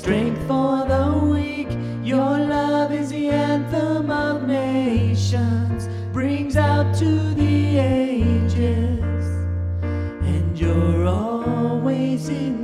strength for the weak. Your love is the anthem of nations, brings out to the ages, and you're always in.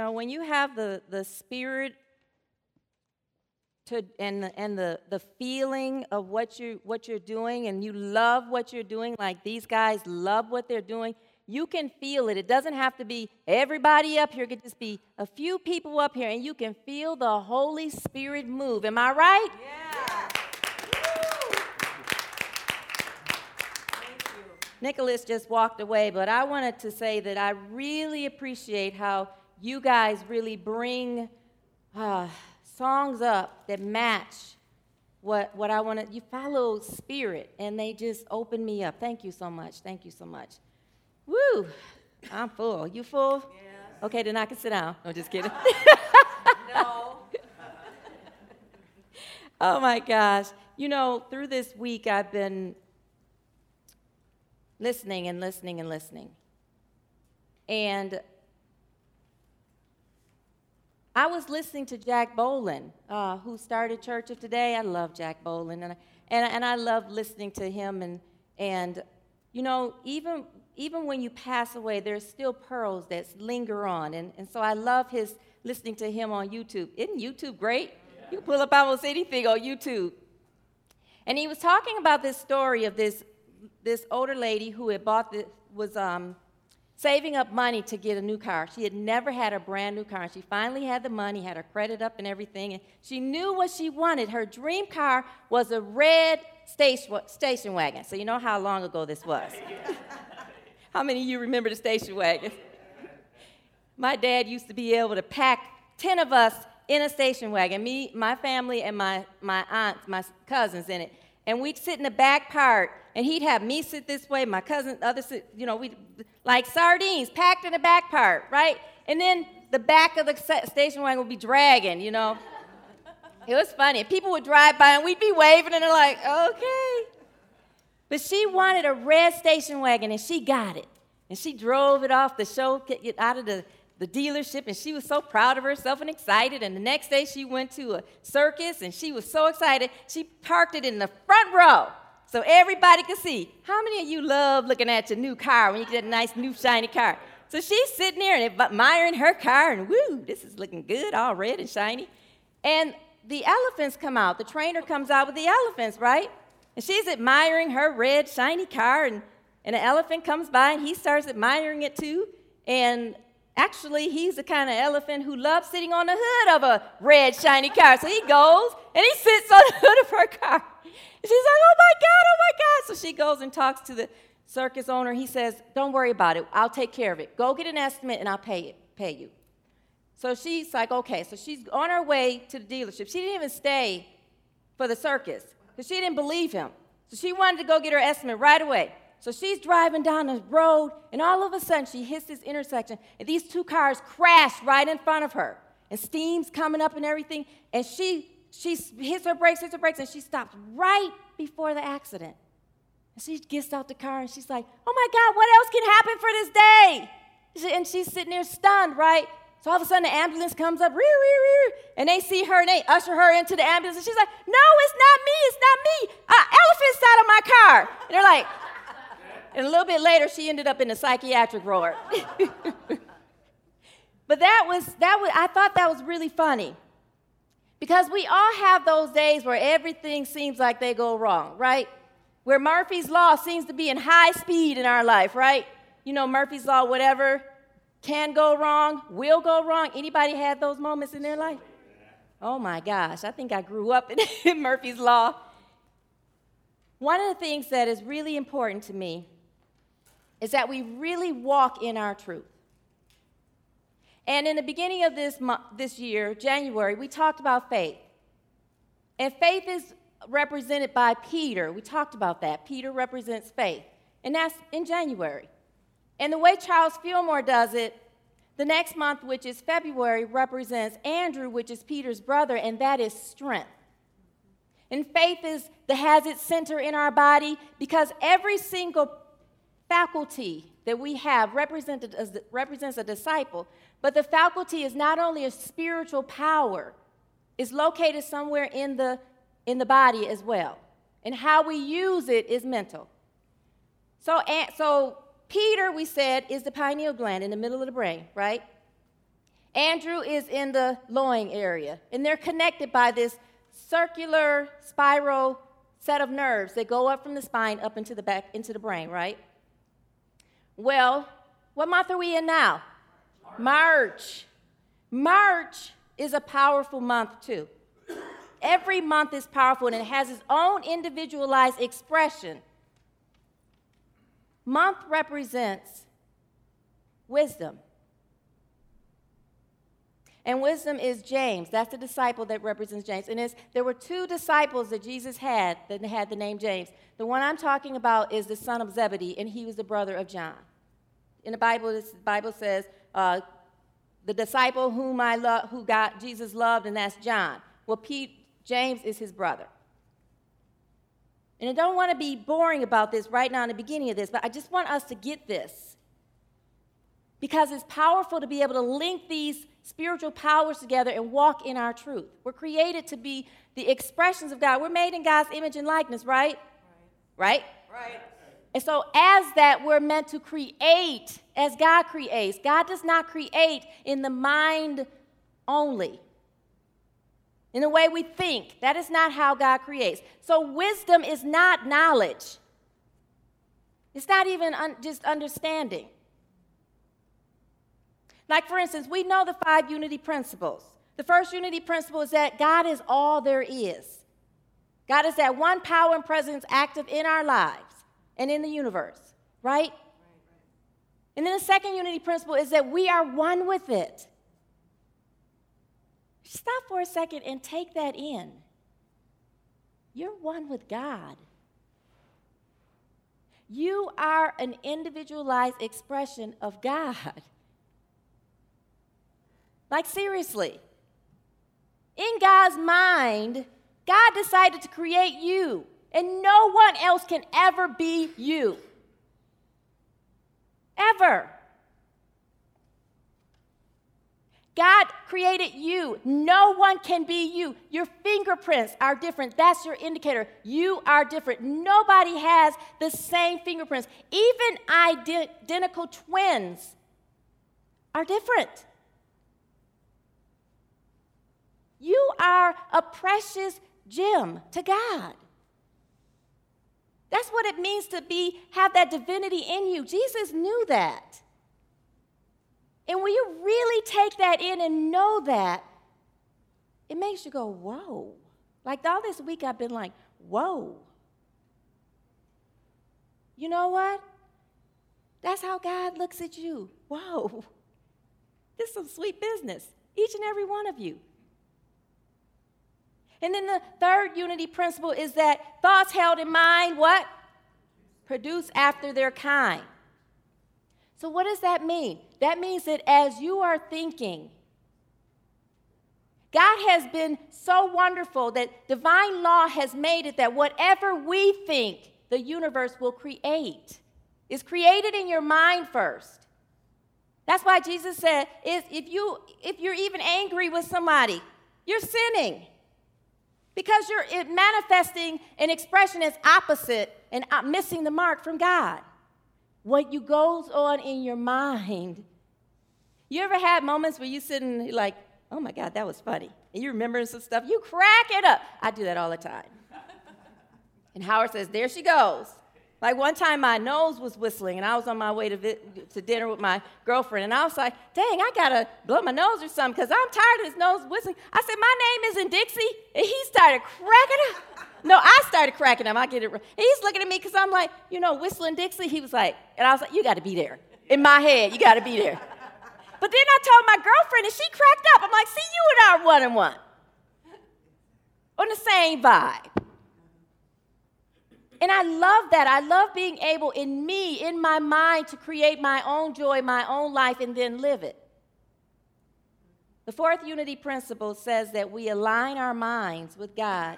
Know, when you have the, the spirit to, and, the, and the, the feeling of what, you, what you're doing, and you love what you're doing, like these guys love what they're doing, you can feel it. It doesn't have to be everybody up here, it could just be a few people up here, and you can feel the Holy Spirit move. Am I right? Yeah. Nicholas just walked away, but I wanted to say that I really appreciate how you guys really bring uh, songs up that match what, what I want to. You follow spirit, and they just open me up. Thank you so much. Thank you so much. Woo! I'm full. You full? Yes. Okay, then I can sit down. I'm just kidding. No. Oh my gosh. You know, through this week, I've been listening and listening and listening. And I was listening to Jack Boland, uh, who started Church of Today. I love Jack Boland, and I, and, and I love listening to him. And, and you know, even, even when you pass away, there's still pearls that linger on. And, and so I love his listening to him on YouTube. Isn't YouTube great? You can pull up almost anything on YouTube. And he was talking about this story of this, this older lady who had bought the, was um, saving up money to get a new car. She had never had a brand new car. She finally had the money, had her credit up and everything, and she knew what she wanted. Her dream car was a red station, wagon. So you know how long ago this was. how many of you remember the station wagon? My dad used to be able to pack 10 of us in a station wagon, me, my family, and my, my aunts, my cousins in it. And we'd sit in the back part, and he'd have me sit this way, my cousin, other sit, you know, we like sardines packed in the back part, right? And then the back of the station wagon would be dragging, you know. It was funny. People would drive by, and we'd be waving, and they're like, okay. But she wanted a red station wagon, and she got it. And she drove it off the show, out of the the dealership and she was so proud of herself and excited. And the next day she went to a circus and she was so excited. She parked it in the front row so everybody could see. How many of you love looking at your new car when you get a nice new shiny car? So she's sitting there and admiring her car and woo, this is looking good, all red and shiny. And the elephants come out. The trainer comes out with the elephants, right? And she's admiring her red, shiny car, and, and an elephant comes by and he starts admiring it too. And Actually, he's the kind of elephant who loves sitting on the hood of a red, shiny car. So he goes and he sits on the hood of her car. She's like, oh my God, oh my God. So she goes and talks to the circus owner. He says, don't worry about it. I'll take care of it. Go get an estimate and I'll pay it, pay you. So she's like, okay. So she's on her way to the dealership. She didn't even stay for the circus because she didn't believe him. So she wanted to go get her estimate right away. So she's driving down the road, and all of a sudden she hits this intersection, and these two cars crash right in front of her. And steam's coming up and everything, and she she hits her brakes, hits her brakes, and she stops right before the accident. And she gets out the car and she's like, Oh my God, what else can happen for this day? And she's sitting there stunned, right? So all of a sudden the ambulance comes up, and they see her and they usher her into the ambulance, and she's like, No, it's not me, it's not me. An elephant's out of my car. And they're like, and a little bit later, she ended up in the psychiatric ward. but that was, that was, I thought that was really funny. Because we all have those days where everything seems like they go wrong, right? Where Murphy's Law seems to be in high speed in our life, right? You know, Murphy's Law, whatever can go wrong, will go wrong. Anybody had those moments in their life? Oh my gosh, I think I grew up in Murphy's Law. One of the things that is really important to me is that we really walk in our truth. And in the beginning of this, this year, January, we talked about faith. And faith is represented by Peter. We talked about that. Peter represents faith. And that's in January. And the way Charles Fillmore does it, the next month, which is February, represents Andrew, which is Peter's brother, and that is strength. And faith is the has its center in our body because every single faculty that we have represented as, represents a disciple, but the faculty is not only a spiritual power, it's located somewhere in the, in the body as well. And how we use it is mental. So, so Peter, we said, is the pineal gland in the middle of the brain, right? Andrew is in the loin area, and they're connected by this circular spiral set of nerves that go up from the spine up into the back into the brain, right? Well, what month are we in now? March. March is a powerful month too. Every month is powerful and it has its own individualized expression. Month represents wisdom. And wisdom is James. That's the disciple that represents James. And there were two disciples that Jesus had that had the name James. The one I'm talking about is the son of Zebedee, and he was the brother of John. In the Bible, the Bible says, uh, the disciple whom I love, who got Jesus loved, and that's John. Well, Pete, James is his brother. And I don't want to be boring about this right now in the beginning of this, but I just want us to get this. Because it's powerful to be able to link these spiritual powers together and walk in our truth. We're created to be the expressions of God. We're made in God's image and likeness, right? Right? Right. right. And so, as that, we're meant to create as God creates. God does not create in the mind only, in the way we think. That is not how God creates. So, wisdom is not knowledge, it's not even un- just understanding. Like, for instance, we know the five unity principles. The first unity principle is that God is all there is. God is that one power and presence active in our lives and in the universe, right? And then the second unity principle is that we are one with it. Stop for a second and take that in. You're one with God. You are an individualized expression of God. Like, seriously. In God's mind, God decided to create you, and no one else can ever be you. Ever. God created you. No one can be you. Your fingerprints are different. That's your indicator. You are different. Nobody has the same fingerprints. Even identical twins are different. You are a precious gem to God. That's what it means to be have that divinity in you. Jesus knew that. And when you really take that in and know that, it makes you go, whoa. Like all this week, I've been like, whoa. You know what? That's how God looks at you. Whoa. This is some sweet business, each and every one of you. And then the third unity principle is that thoughts held in mind, what? Produce after their kind. So, what does that mean? That means that as you are thinking, God has been so wonderful that divine law has made it that whatever we think, the universe will create. Is created in your mind first. That's why Jesus said, if, you, if you're even angry with somebody, you're sinning. Because you're manifesting an expression as opposite and missing the mark from God. What you goes on in your mind. You ever had moments where you sit and like, oh my God, that was funny. And you remember some stuff, you crack it up. I do that all the time. and Howard says, there she goes. Like one time, my nose was whistling, and I was on my way to, vi- to dinner with my girlfriend, and I was like, dang, I gotta blow my nose or something, because I'm tired of his nose whistling. I said, my name isn't Dixie, and he started cracking up. No, I started cracking up. I get it. He's looking at me because I'm like, you know, whistling Dixie. He was like, and I was like, you got to be there. In my head, you got to be there. But then I told my girlfriend, and she cracked up. I'm like, see, you and I are one and one. On the same vibe. And I love that. I love being able, in me, in my mind, to create my own joy, my own life, and then live it. The fourth unity principle says that we align our minds with God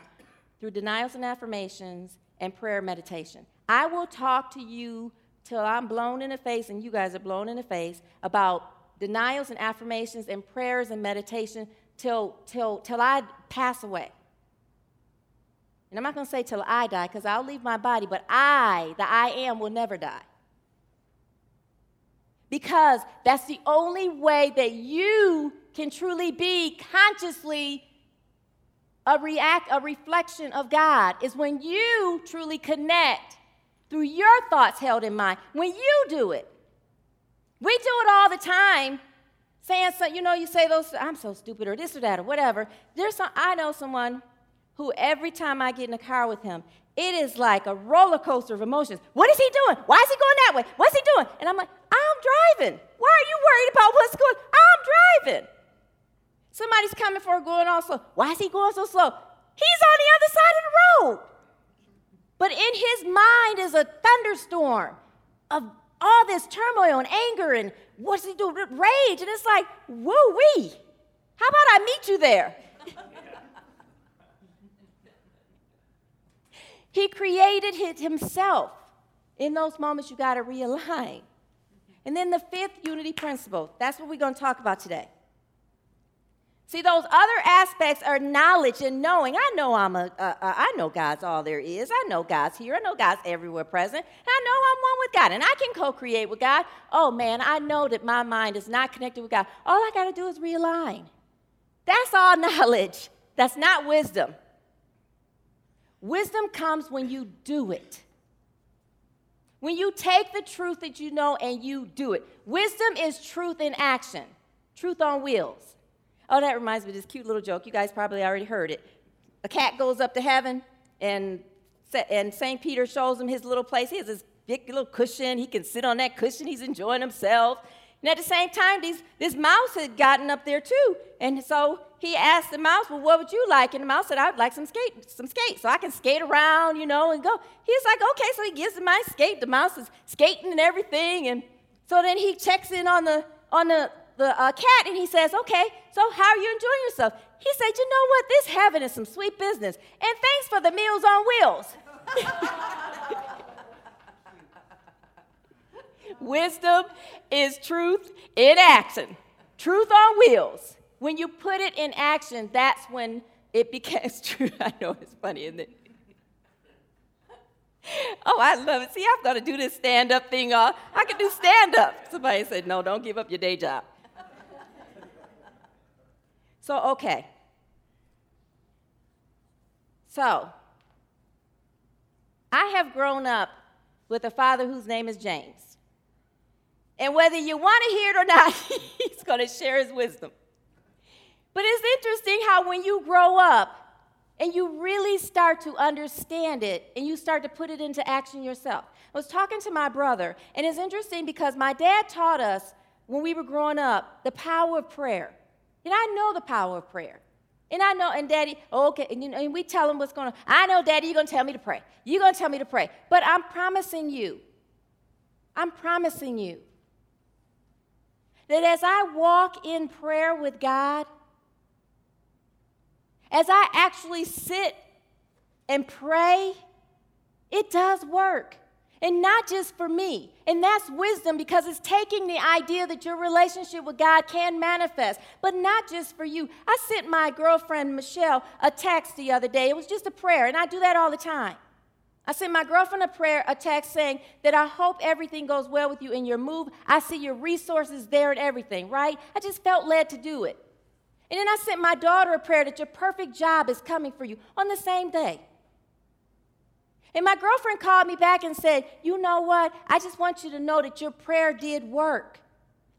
through denials and affirmations and prayer meditation. I will talk to you till I'm blown in the face and you guys are blown in the face about denials and affirmations and prayers and meditation till, till, till I pass away. And I'm not going to say till I die because I'll leave my body, but I, the I am, will never die. Because that's the only way that you can truly be consciously a react a reflection of God is when you truly connect through your thoughts held in mind. When you do it. We do it all the time. Saying so, you know, you say those, I'm so stupid, or this or that, or whatever. There's some, I know someone who every time I get in a car with him, it is like a roller coaster of emotions. What is he doing? Why is he going that way? What's he doing? And I'm like, I'm driving. Why are you worried about what's going? I'm driving. Somebody's coming for going on slow. Why is he going so slow? He's on the other side of the road. But in his mind is a thunderstorm of all this turmoil and anger and what's he doing? Rage. And it's like, woo wee. How about I meet you there? He created it himself. In those moments, you got to realign. And then the fifth unity principle that's what we're going to talk about today. See, those other aspects are knowledge and knowing. I know I'm a, uh, uh, I know God's all there is. I know God's here. I know God's everywhere present. I know I'm one with God, and I can co-create with God. Oh man, I know that my mind is not connected with God. All I got to do is realign. That's all knowledge. That's not wisdom. Wisdom comes when you do it. When you take the truth that you know and you do it. Wisdom is truth in action, truth on wheels. Oh, that reminds me of this cute little joke. You guys probably already heard it. A cat goes up to heaven, and, and St. Peter shows him his little place. He has this big little cushion. He can sit on that cushion. He's enjoying himself. And at the same time, these, this mouse had gotten up there too. And so he asked the mouse, Well, what would you like? And the mouse said, I would like some skate, some skates, so I can skate around, you know, and go. He's like, Okay, so he gives him my skate. The mouse is skating and everything. And so then he checks in on the on the the uh, cat and he says, Okay, so how are you enjoying yourself? He said, You know what? This heaven is some sweet business. And thanks for the meals on wheels. Wisdom is truth in action, truth on wheels. When you put it in action, that's when it becomes true. I know it's funny, isn't it? Oh, I love it. See, I've got to do this stand up thing. Uh, I can do stand up. Somebody said, no, don't give up your day job. So, okay. So, I have grown up with a father whose name is James. And whether you want to hear it or not, he's going to share his wisdom. But it's interesting how when you grow up and you really start to understand it and you start to put it into action yourself. I was talking to my brother, and it's interesting because my dad taught us when we were growing up the power of prayer. And I know the power of prayer. And I know, and daddy, oh, okay, and, you know, and we tell him what's going on. I know, daddy, you're going to tell me to pray. You're going to tell me to pray. But I'm promising you, I'm promising you that as I walk in prayer with God, as I actually sit and pray, it does work. And not just for me. And that's wisdom because it's taking the idea that your relationship with God can manifest, but not just for you. I sent my girlfriend Michelle a text the other day. It was just a prayer, and I do that all the time. I sent my girlfriend a prayer, a text saying that I hope everything goes well with you in your move. I see your resources there and everything, right? I just felt led to do it. And then I sent my daughter a prayer that your perfect job is coming for you on the same day. And my girlfriend called me back and said, You know what? I just want you to know that your prayer did work.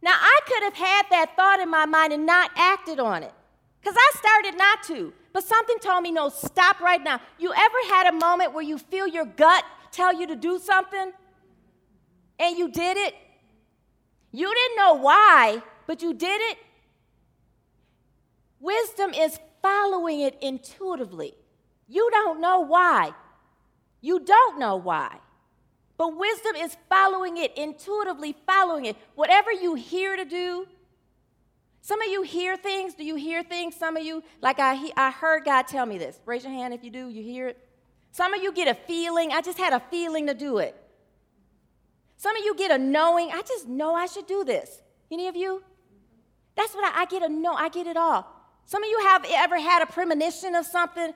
Now, I could have had that thought in my mind and not acted on it because I started not to. But something told me, No, stop right now. You ever had a moment where you feel your gut tell you to do something and you did it? You didn't know why, but you did it. Wisdom is following it intuitively. You don't know why, you don't know why. But wisdom is following it, intuitively following it. Whatever you hear to do, some of you hear things. Do you hear things? Some of you, like I, I heard God tell me this. Raise your hand if you do, you hear it. Some of you get a feeling. I just had a feeling to do it. Some of you get a knowing. I just know I should do this. Any of you? That's what I, I get a know. I get it all. Some of you have ever had a premonition of something.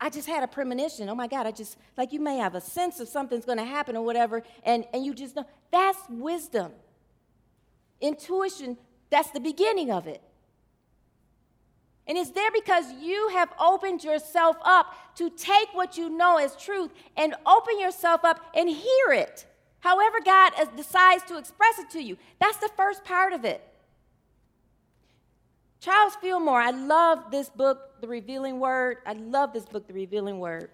I just had a premonition. Oh my God, I just, like you may have a sense of something's going to happen or whatever, and, and you just know. That's wisdom. Intuition, that's the beginning of it. And it's there because you have opened yourself up to take what you know as truth and open yourself up and hear it. However, God uh, decides to express it to you. That's the first part of it. Charles Fillmore, I love this book, The Revealing Word. I love this book, The Revealing Word.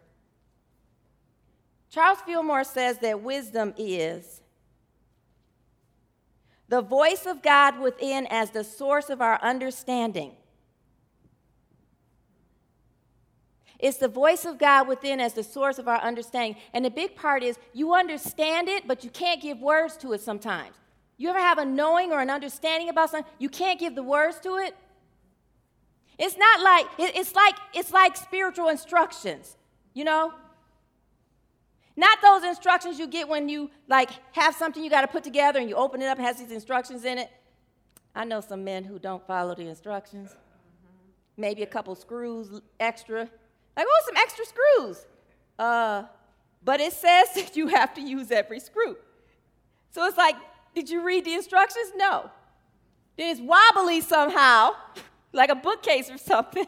Charles Fillmore says that wisdom is the voice of God within as the source of our understanding. It's the voice of God within as the source of our understanding. And the big part is you understand it, but you can't give words to it sometimes. You ever have a knowing or an understanding about something, you can't give the words to it? It's not like it's like it's like spiritual instructions, you know? Not those instructions you get when you like have something you got to put together and you open it up has these instructions in it. I know some men who don't follow the instructions. Maybe a couple screws extra. Like, oh, some extra screws. Uh, but it says that you have to use every screw. So it's like, did you read the instructions? No. Then it's wobbly somehow, like a bookcase or something,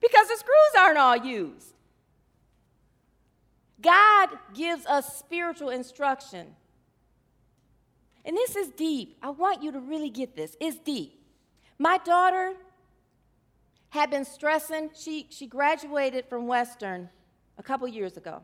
because the screws aren't all used. God gives us spiritual instruction. And this is deep. I want you to really get this. It's deep. My daughter had been stressing. She, she graduated from Western a couple years ago.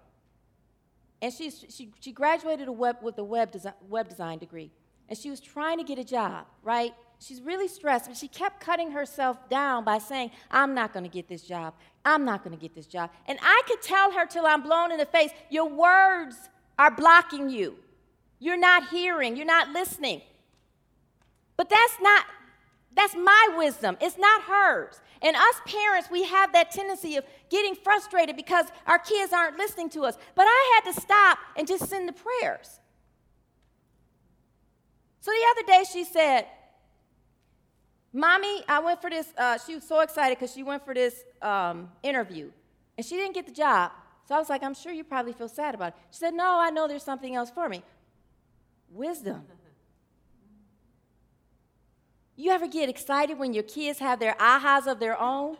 And she, she, she graduated a web, with a web, desi- web design degree. And she was trying to get a job, right? She's really stressed, but she kept cutting herself down by saying, I'm not going to get this job. I'm not going to get this job. And I could tell her till I'm blown in the face, your words are blocking you. You're not hearing, you're not listening. But that's not that's my wisdom. It's not hers. And us parents, we have that tendency of getting frustrated because our kids aren't listening to us. But I had to stop and just send the prayers. So the other day she said, Mommy, I went for this. Uh, she was so excited because she went for this um, interview and she didn't get the job. So I was like, I'm sure you probably feel sad about it. She said, No, I know there's something else for me. Wisdom. You ever get excited when your kids have their ahas of their own?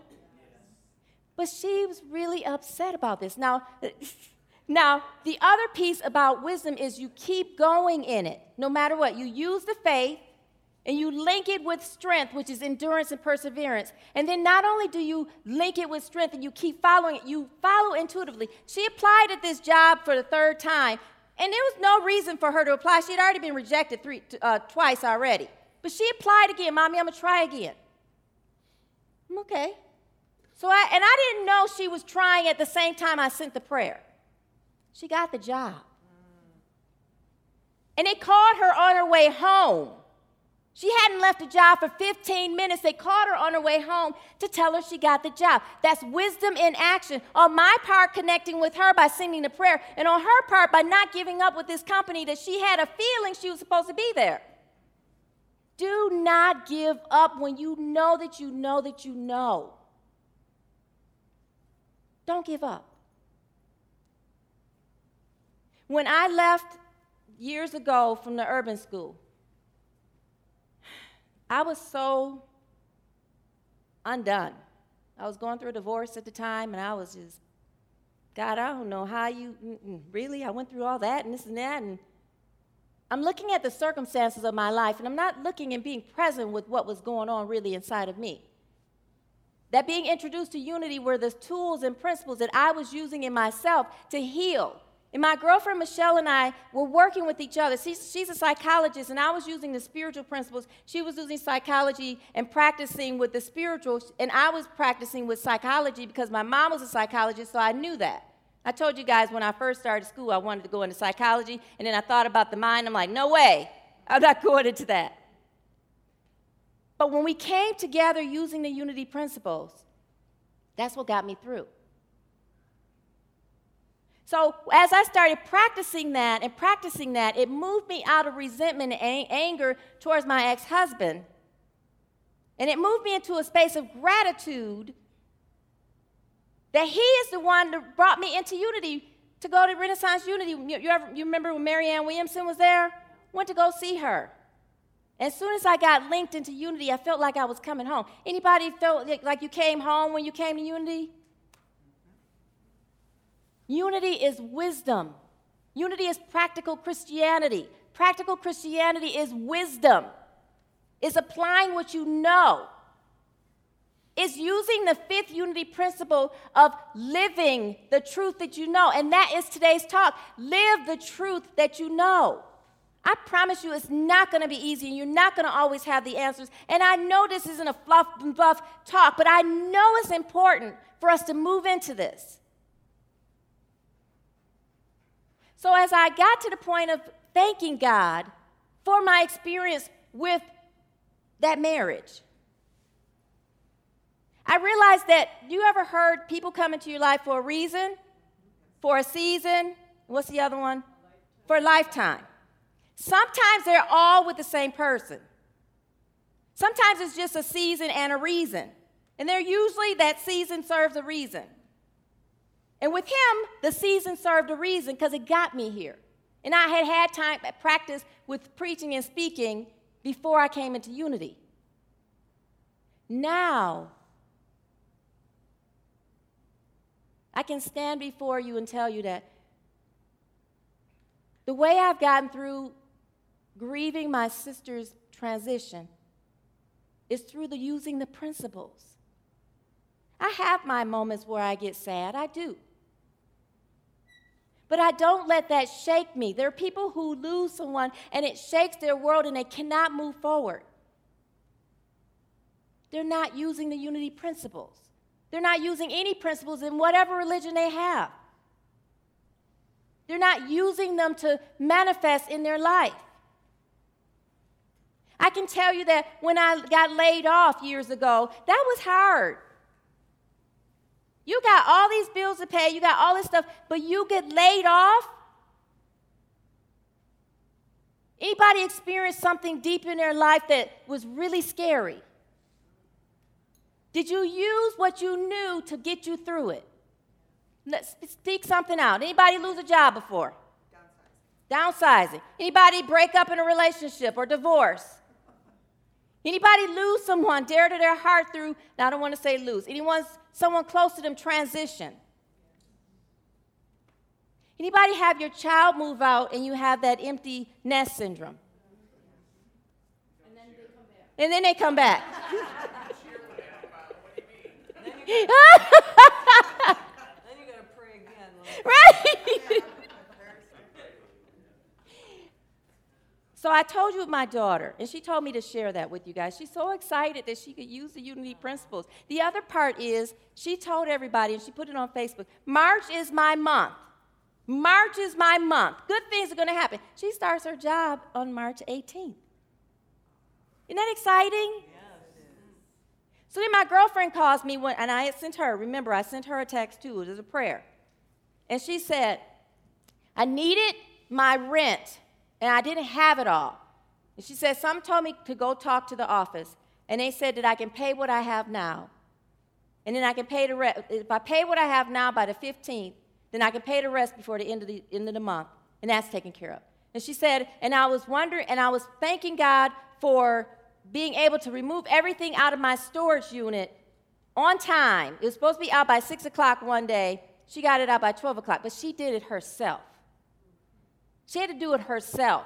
But she was really upset about this. Now, now, the other piece about wisdom is you keep going in it, no matter what. You use the faith, and you link it with strength, which is endurance and perseverance. And then not only do you link it with strength and you keep following it, you follow intuitively. She applied at this job for the third time, and there was no reason for her to apply. She had already been rejected three, uh, twice already. But she applied again. Mommy, I'm going to try again. I'm okay. So I, and I didn't know she was trying at the same time I sent the prayer. She got the job. And they called her on her way home. She hadn't left the job for 15 minutes. They called her on her way home to tell her she got the job. That's wisdom in action. On my part, connecting with her by sending a prayer, and on her part, by not giving up with this company that she had a feeling she was supposed to be there. Do not give up when you know that you know that you know. Don't give up. When I left years ago from the urban school, I was so undone. I was going through a divorce at the time, and I was just, God, I don't know how you really. I went through all that and this and that, and I'm looking at the circumstances of my life, and I'm not looking and being present with what was going on really inside of me. That being introduced to unity were the tools and principles that I was using in myself to heal and my girlfriend Michelle and I were working with each other. She's, she's, a psychologist, and I was using the spiritual principles. She was using psychology and practicing with the spiritual, and I was practicing with psychology because my mom was a psychologist, so I knew that. I told you guys when I first started school, I wanted to go into psychology, and then I thought about the mind. I'm like, no way, I'm not going into that. But when we came together using the unity principles, that's what got me through. So as I started practicing that and practicing that, it moved me out of resentment and anger towards my ex husband. And it moved me into a space of gratitude that he is the one that brought me into unity to go to Renaissance Unity. You, you, ever, you remember when Marianne Williamson was there? Went to go see her. As soon as I got linked into unity, I felt like I was coming home. Anybody felt like you came home when you came to unity? Unity is wisdom. Unity is practical Christianity. Practical Christianity is wisdom. Is applying what you know. Is using the fifth unity principle of living the truth that you know. And that is today's talk. Live the truth that you know. I promise you, it's not going to be easy, and you're not going to always have the answers. And I know this isn't a fluff and buff talk, but I know it's important for us to move into this. So, as I got to the point of thanking God for my experience with that marriage, I realized that you ever heard people come into your life for a reason, for a season? What's the other one? For a lifetime. Sometimes they're all with the same person. Sometimes it's just a season and a reason. And they're usually that season serves a reason. And with him, the season served a reason because it got me here. And I had had time practice with preaching and speaking before I came into unity. Now, I can stand before you and tell you that the way I've gotten through grieving my sister's transition is through the using the principles. I have my moments where I get sad, I do. But I don't let that shake me. There are people who lose someone and it shakes their world and they cannot move forward. They're not using the unity principles. They're not using any principles in whatever religion they have. They're not using them to manifest in their life. I can tell you that when I got laid off years ago, that was hard. You got all these bills to pay, you got all this stuff, but you get laid off. Anybody experience something deep in their life that was really scary? Did you use what you knew to get you through it? Let's speak something out. Anybody lose a job before? Downsizing. Downsizing. Anybody break up in a relationship or divorce? Anybody lose someone dear to their heart through, now I don't want to say lose, anyone, someone close to them transition? Anybody have your child move out and you have that empty nest syndrome? And then they come back. And then they come back. then you gotta pray again. Right? So I told you my daughter, and she told me to share that with you guys. She's so excited that she could use the unity principles. The other part is she told everybody, and she put it on Facebook March is my month. March is my month. Good things are going to happen. She starts her job on March 18th. Isn't that exciting? So then my girlfriend calls me, when, and I had sent her, remember, I sent her a text too, it was a prayer. And she said, I needed my rent and I didn't have it all. And she said, Some told me to go talk to the office, and they said that I can pay what I have now. And then I can pay the rest. If I pay what I have now by the 15th, then I can pay the rest before the end of the, end of the month, and that's taken care of. And she said, and I was wondering, and I was thanking God for being able to remove everything out of my storage unit on time. It was supposed to be out by 6 o'clock one day. She got it out by 12 o'clock, but she did it herself. She had to do it herself.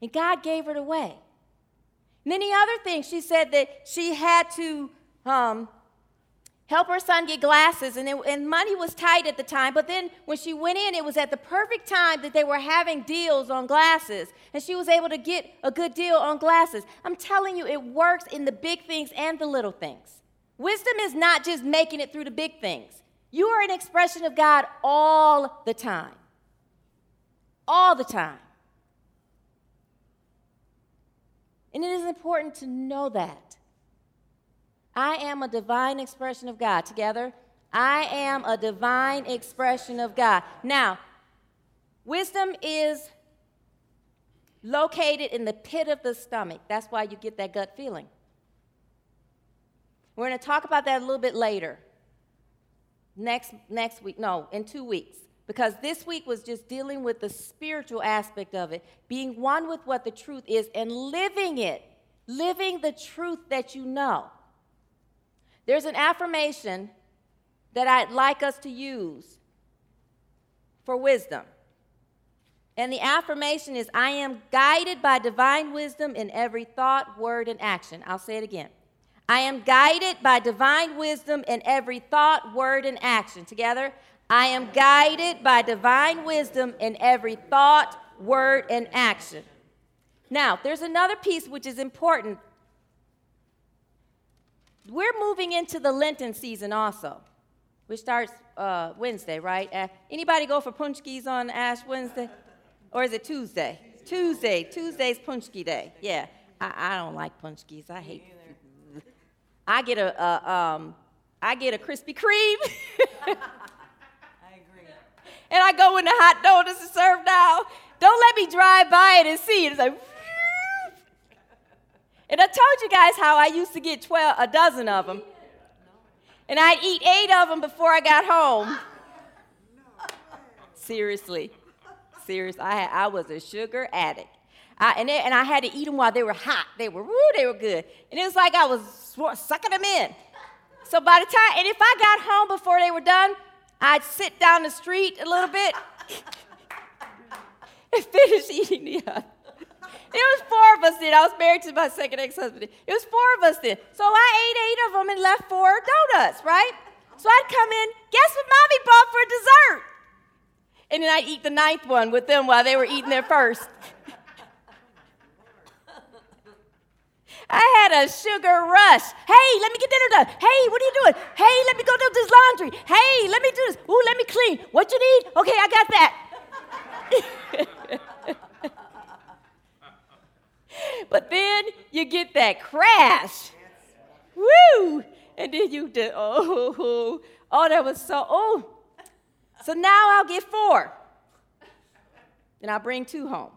And God gave her the way. Many other things. She said that she had to um, help her son get glasses, and, it, and money was tight at the time. But then when she went in, it was at the perfect time that they were having deals on glasses, and she was able to get a good deal on glasses. I'm telling you, it works in the big things and the little things. Wisdom is not just making it through the big things, you are an expression of God all the time all the time. And it is important to know that. I am a divine expression of God. Together, I am a divine expression of God. Now, wisdom is located in the pit of the stomach. That's why you get that gut feeling. We're going to talk about that a little bit later. Next, next week, no, in two weeks. Because this week was just dealing with the spiritual aspect of it, being one with what the truth is and living it, living the truth that you know. There's an affirmation that I'd like us to use for wisdom. And the affirmation is I am guided by divine wisdom in every thought, word, and action. I'll say it again. I am guided by divine wisdom in every thought, word, and action. Together, I am guided by divine wisdom in every thought, word, and action. Now, there's another piece which is important. We're moving into the Lenten season also, which starts uh, Wednesday, right? Uh, anybody go for punchkis on Ash Wednesday? Or is it Tuesday? Tuesday. Tuesday's punchki day. Yeah. I, I don't like punchkis. I hate. I get a, a um, I get a Krispy Kreme. And I go in the hot donuts is served now. Don't let me drive by it and see it. It's like, and I told you guys how I used to get 12, a dozen of them. And I'd eat eight of them before I got home. Seriously. Serious. I, had, I was a sugar addict. I, and, they, and I had to eat them while they were hot. They were, woo, they were good. And it was like I was sucking them in. So by the time, and if I got home before they were done, I'd sit down the street a little bit and finish eating the other. It was four of us then. I was married to my second ex-husband. It was four of us then. So I ate eight of them and left four donuts, right? So I'd come in, guess what mommy bought for dessert? And then I'd eat the ninth one with them while they were eating their first. I had a sugar rush. Hey, let me get dinner done. Hey, what are you doing? Hey, let me go do this laundry. Hey, let me do this. Ooh, let me clean. What you need? Okay, I got that. but then you get that crash. Woo! And then you do, oh, oh, that was so, oh. So now I'll get four. And I'll bring two home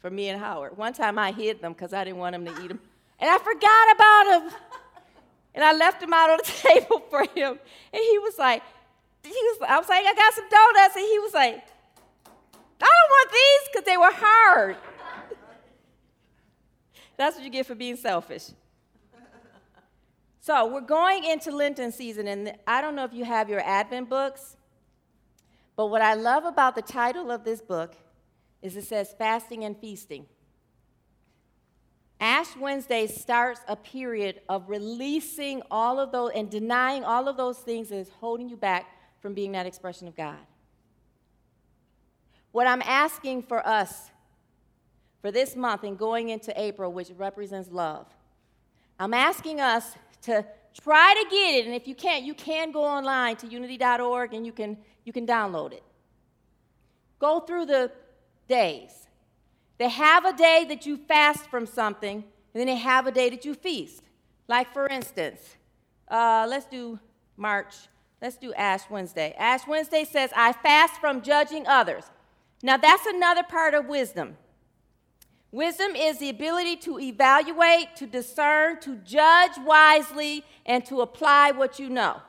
for me and Howard. One time I hid them because I didn't want him to eat them. And I forgot about him. And I left him out on the table for him. And he was like, he was, I was like, I got some donuts. And he was like, I don't want these because they were hard. That's what you get for being selfish. So we're going into Lenten season, and I don't know if you have your Advent books, but what I love about the title of this book is it says fasting and feasting. Ash Wednesday starts a period of releasing all of those and denying all of those things that is holding you back from being that expression of God. What I'm asking for us for this month and going into April, which represents love, I'm asking us to try to get it. And if you can't, you can go online to unity.org and you can, you can download it. Go through the days. They have a day that you fast from something, and then they have a day that you feast. Like, for instance, uh, let's do March. Let's do Ash Wednesday. Ash Wednesday says, I fast from judging others. Now, that's another part of wisdom. Wisdom is the ability to evaluate, to discern, to judge wisely, and to apply what you know.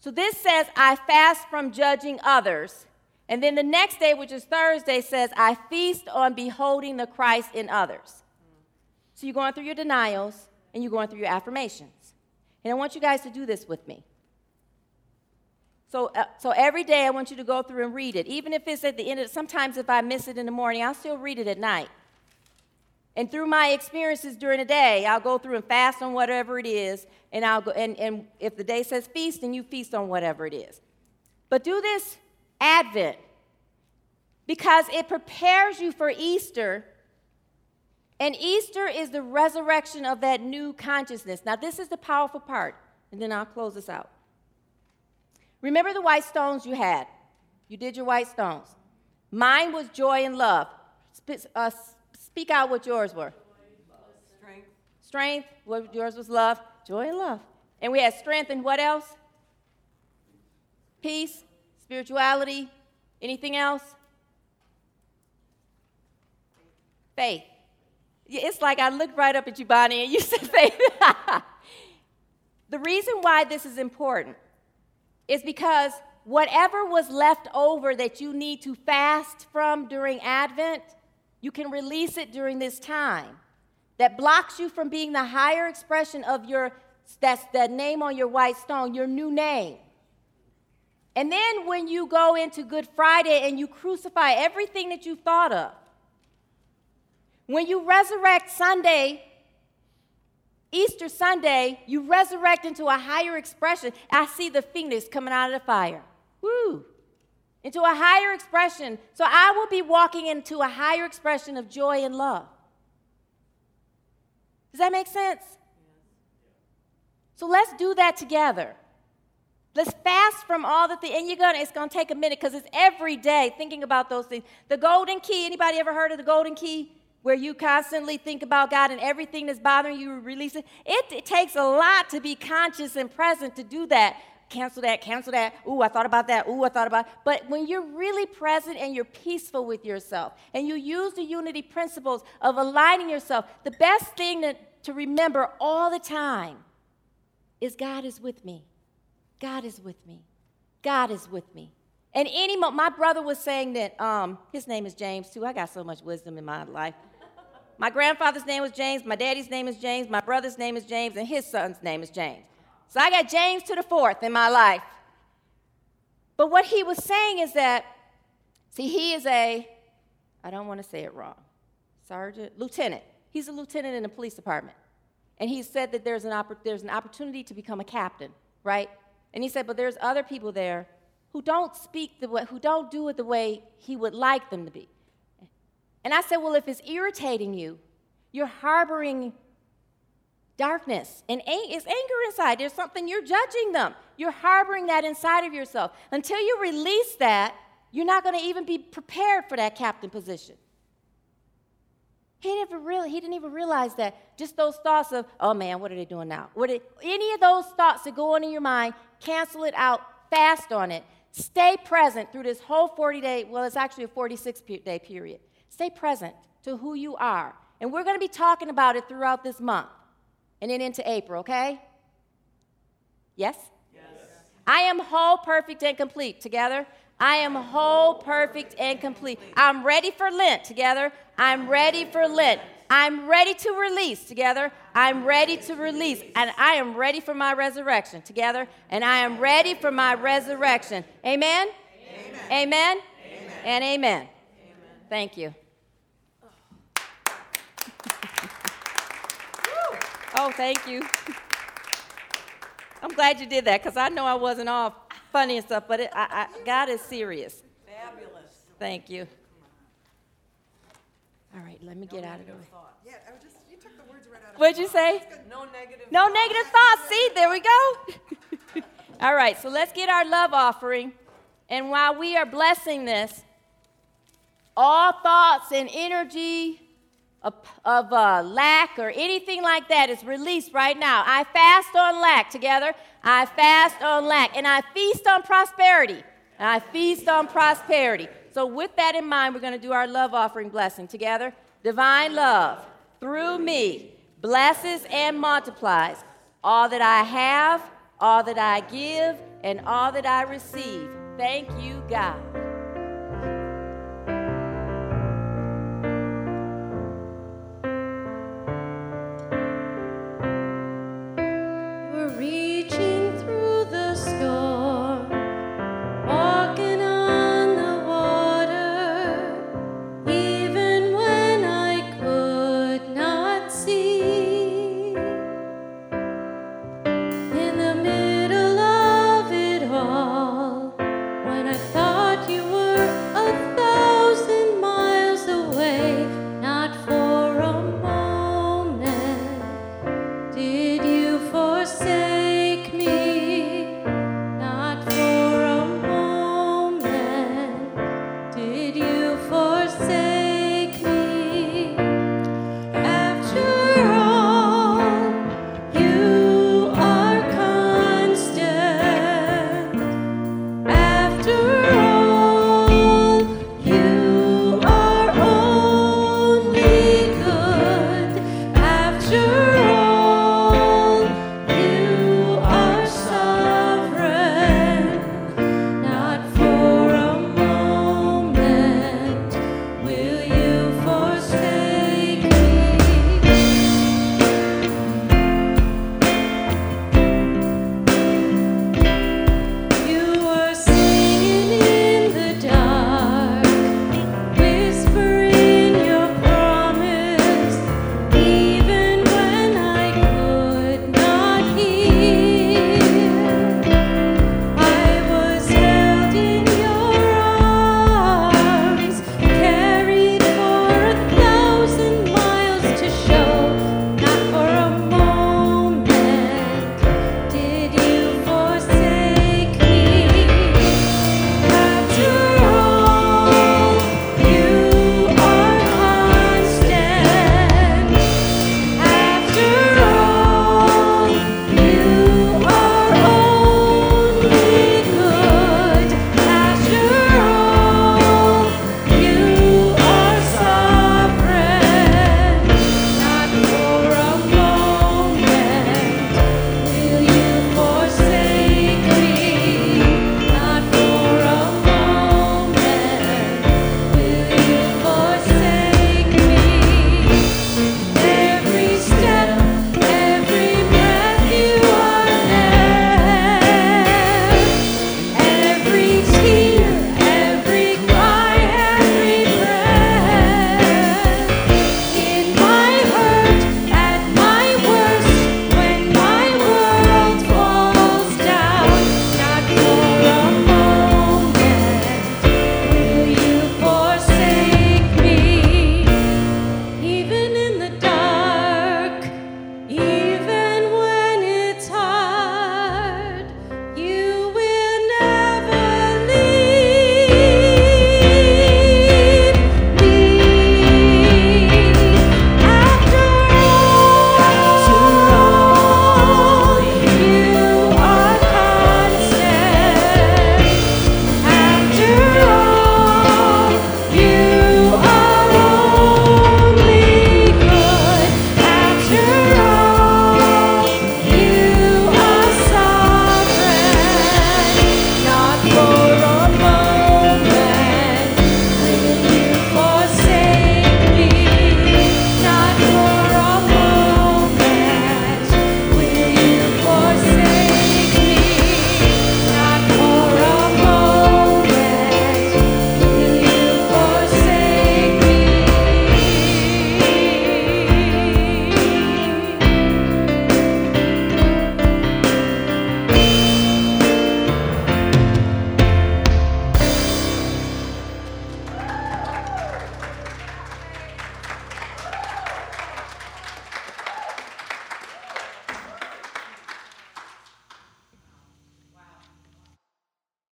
So this says, I fast from judging others. And then the next day, which is Thursday, says, I feast on beholding the Christ in others. So you're going through your denials and you're going through your affirmations. And I want you guys to do this with me. So, uh, so every day I want you to go through and read it. Even if it's at the end of sometimes if I miss it in the morning, I'll still read it at night. And through my experiences during the day, I'll go through and fast on whatever it is, and I'll go and, and if the day says feast, then you feast on whatever it is. But do this Advent because it prepares you for Easter. And Easter is the resurrection of that new consciousness. Now, this is the powerful part, and then I'll close this out. Remember the white stones you had? You did your white stones. Mine was joy and love. Sp- uh, speak out what yours were. Strength. Strength, what yours was love, joy and love. And we had strength and what else? Peace, spirituality, anything else? Faith. It's like I looked right up at you, Bonnie, and you said faith. the reason why this is important is because whatever was left over that you need to fast from during Advent, you can release it during this time. That blocks you from being the higher expression of your that's the name on your white stone, your new name. And then when you go into Good Friday and you crucify everything that you thought of, when you resurrect Sunday, Easter Sunday, you resurrect into a higher expression. I see the phoenix coming out of the fire. Woo! Into a higher expression. So I will be walking into a higher expression of joy and love. Does that make sense? So let's do that together. Let's fast from all the things, and you're gonna. It's gonna take a minute because it's every day thinking about those things. The golden key. Anybody ever heard of the golden key? Where you constantly think about God and everything that's bothering you, release it. It, it takes a lot to be conscious and present to do that cancel that, cancel that. Ooh, I thought about that. Ooh, I thought about. But when you're really present and you're peaceful with yourself, and you use the unity principles of aligning yourself, the best thing to, to remember all the time is God is with me. God is with me. God is with me. And any mo- my brother was saying that um, his name is James too. I got so much wisdom in my life. My grandfather's name was James. My daddy's name is James. My brother's name is James, and his son's name is James. So I got James to the fourth in my life. But what he was saying is that, see, he is a, I don't want to say it wrong, sergeant, lieutenant. He's a lieutenant in the police department. And he said that there's an, there's an opportunity to become a captain, right? And he said, but there's other people there who don't speak the way, who don't do it the way he would like them to be. And I said, well, if it's irritating you, you're harboring darkness. And it's anger inside. There's something you're judging them. You're harboring that inside of yourself. Until you release that you're not going to even be prepared for that captain position. He never really he didn't even realize that just those thoughts of oh man what are they doing now? What are, any of those thoughts that go on in your mind cancel it out fast on it. Stay present through this whole 40 day well it's actually a 46 day period stay present to who you are and we're going to be talking about it throughout this month and then into April, okay? Yes? Yes. I am whole, perfect, and complete. Together? I am whole, perfect, and complete. I'm ready for Lent. Together? I'm ready for Lent. I'm ready to release. Together? I'm ready to release. And I am ready for my resurrection. Together? And I am ready for my resurrection. Amen? Amen. Amen? amen. And amen. Amen. Thank you. Oh, thank you. I'm glad you did that because I know I wasn't all funny and stuff, but it, I, I, God is serious. Fabulous. Thank you. All right, let me get out of the way. Yeah, I was just, you took the words right out of What'd you say? No negative. No negative thoughts. See, there we go. all right, so let's get our love offering. And while we are blessing this, all thoughts and energy, of, of uh, lack or anything like that is released right now. I fast on lack together. I fast on lack. And I feast on prosperity. And I feast on prosperity. So, with that in mind, we're going to do our love offering blessing together. Divine love through me blesses and multiplies all that I have, all that I give, and all that I receive. Thank you, God.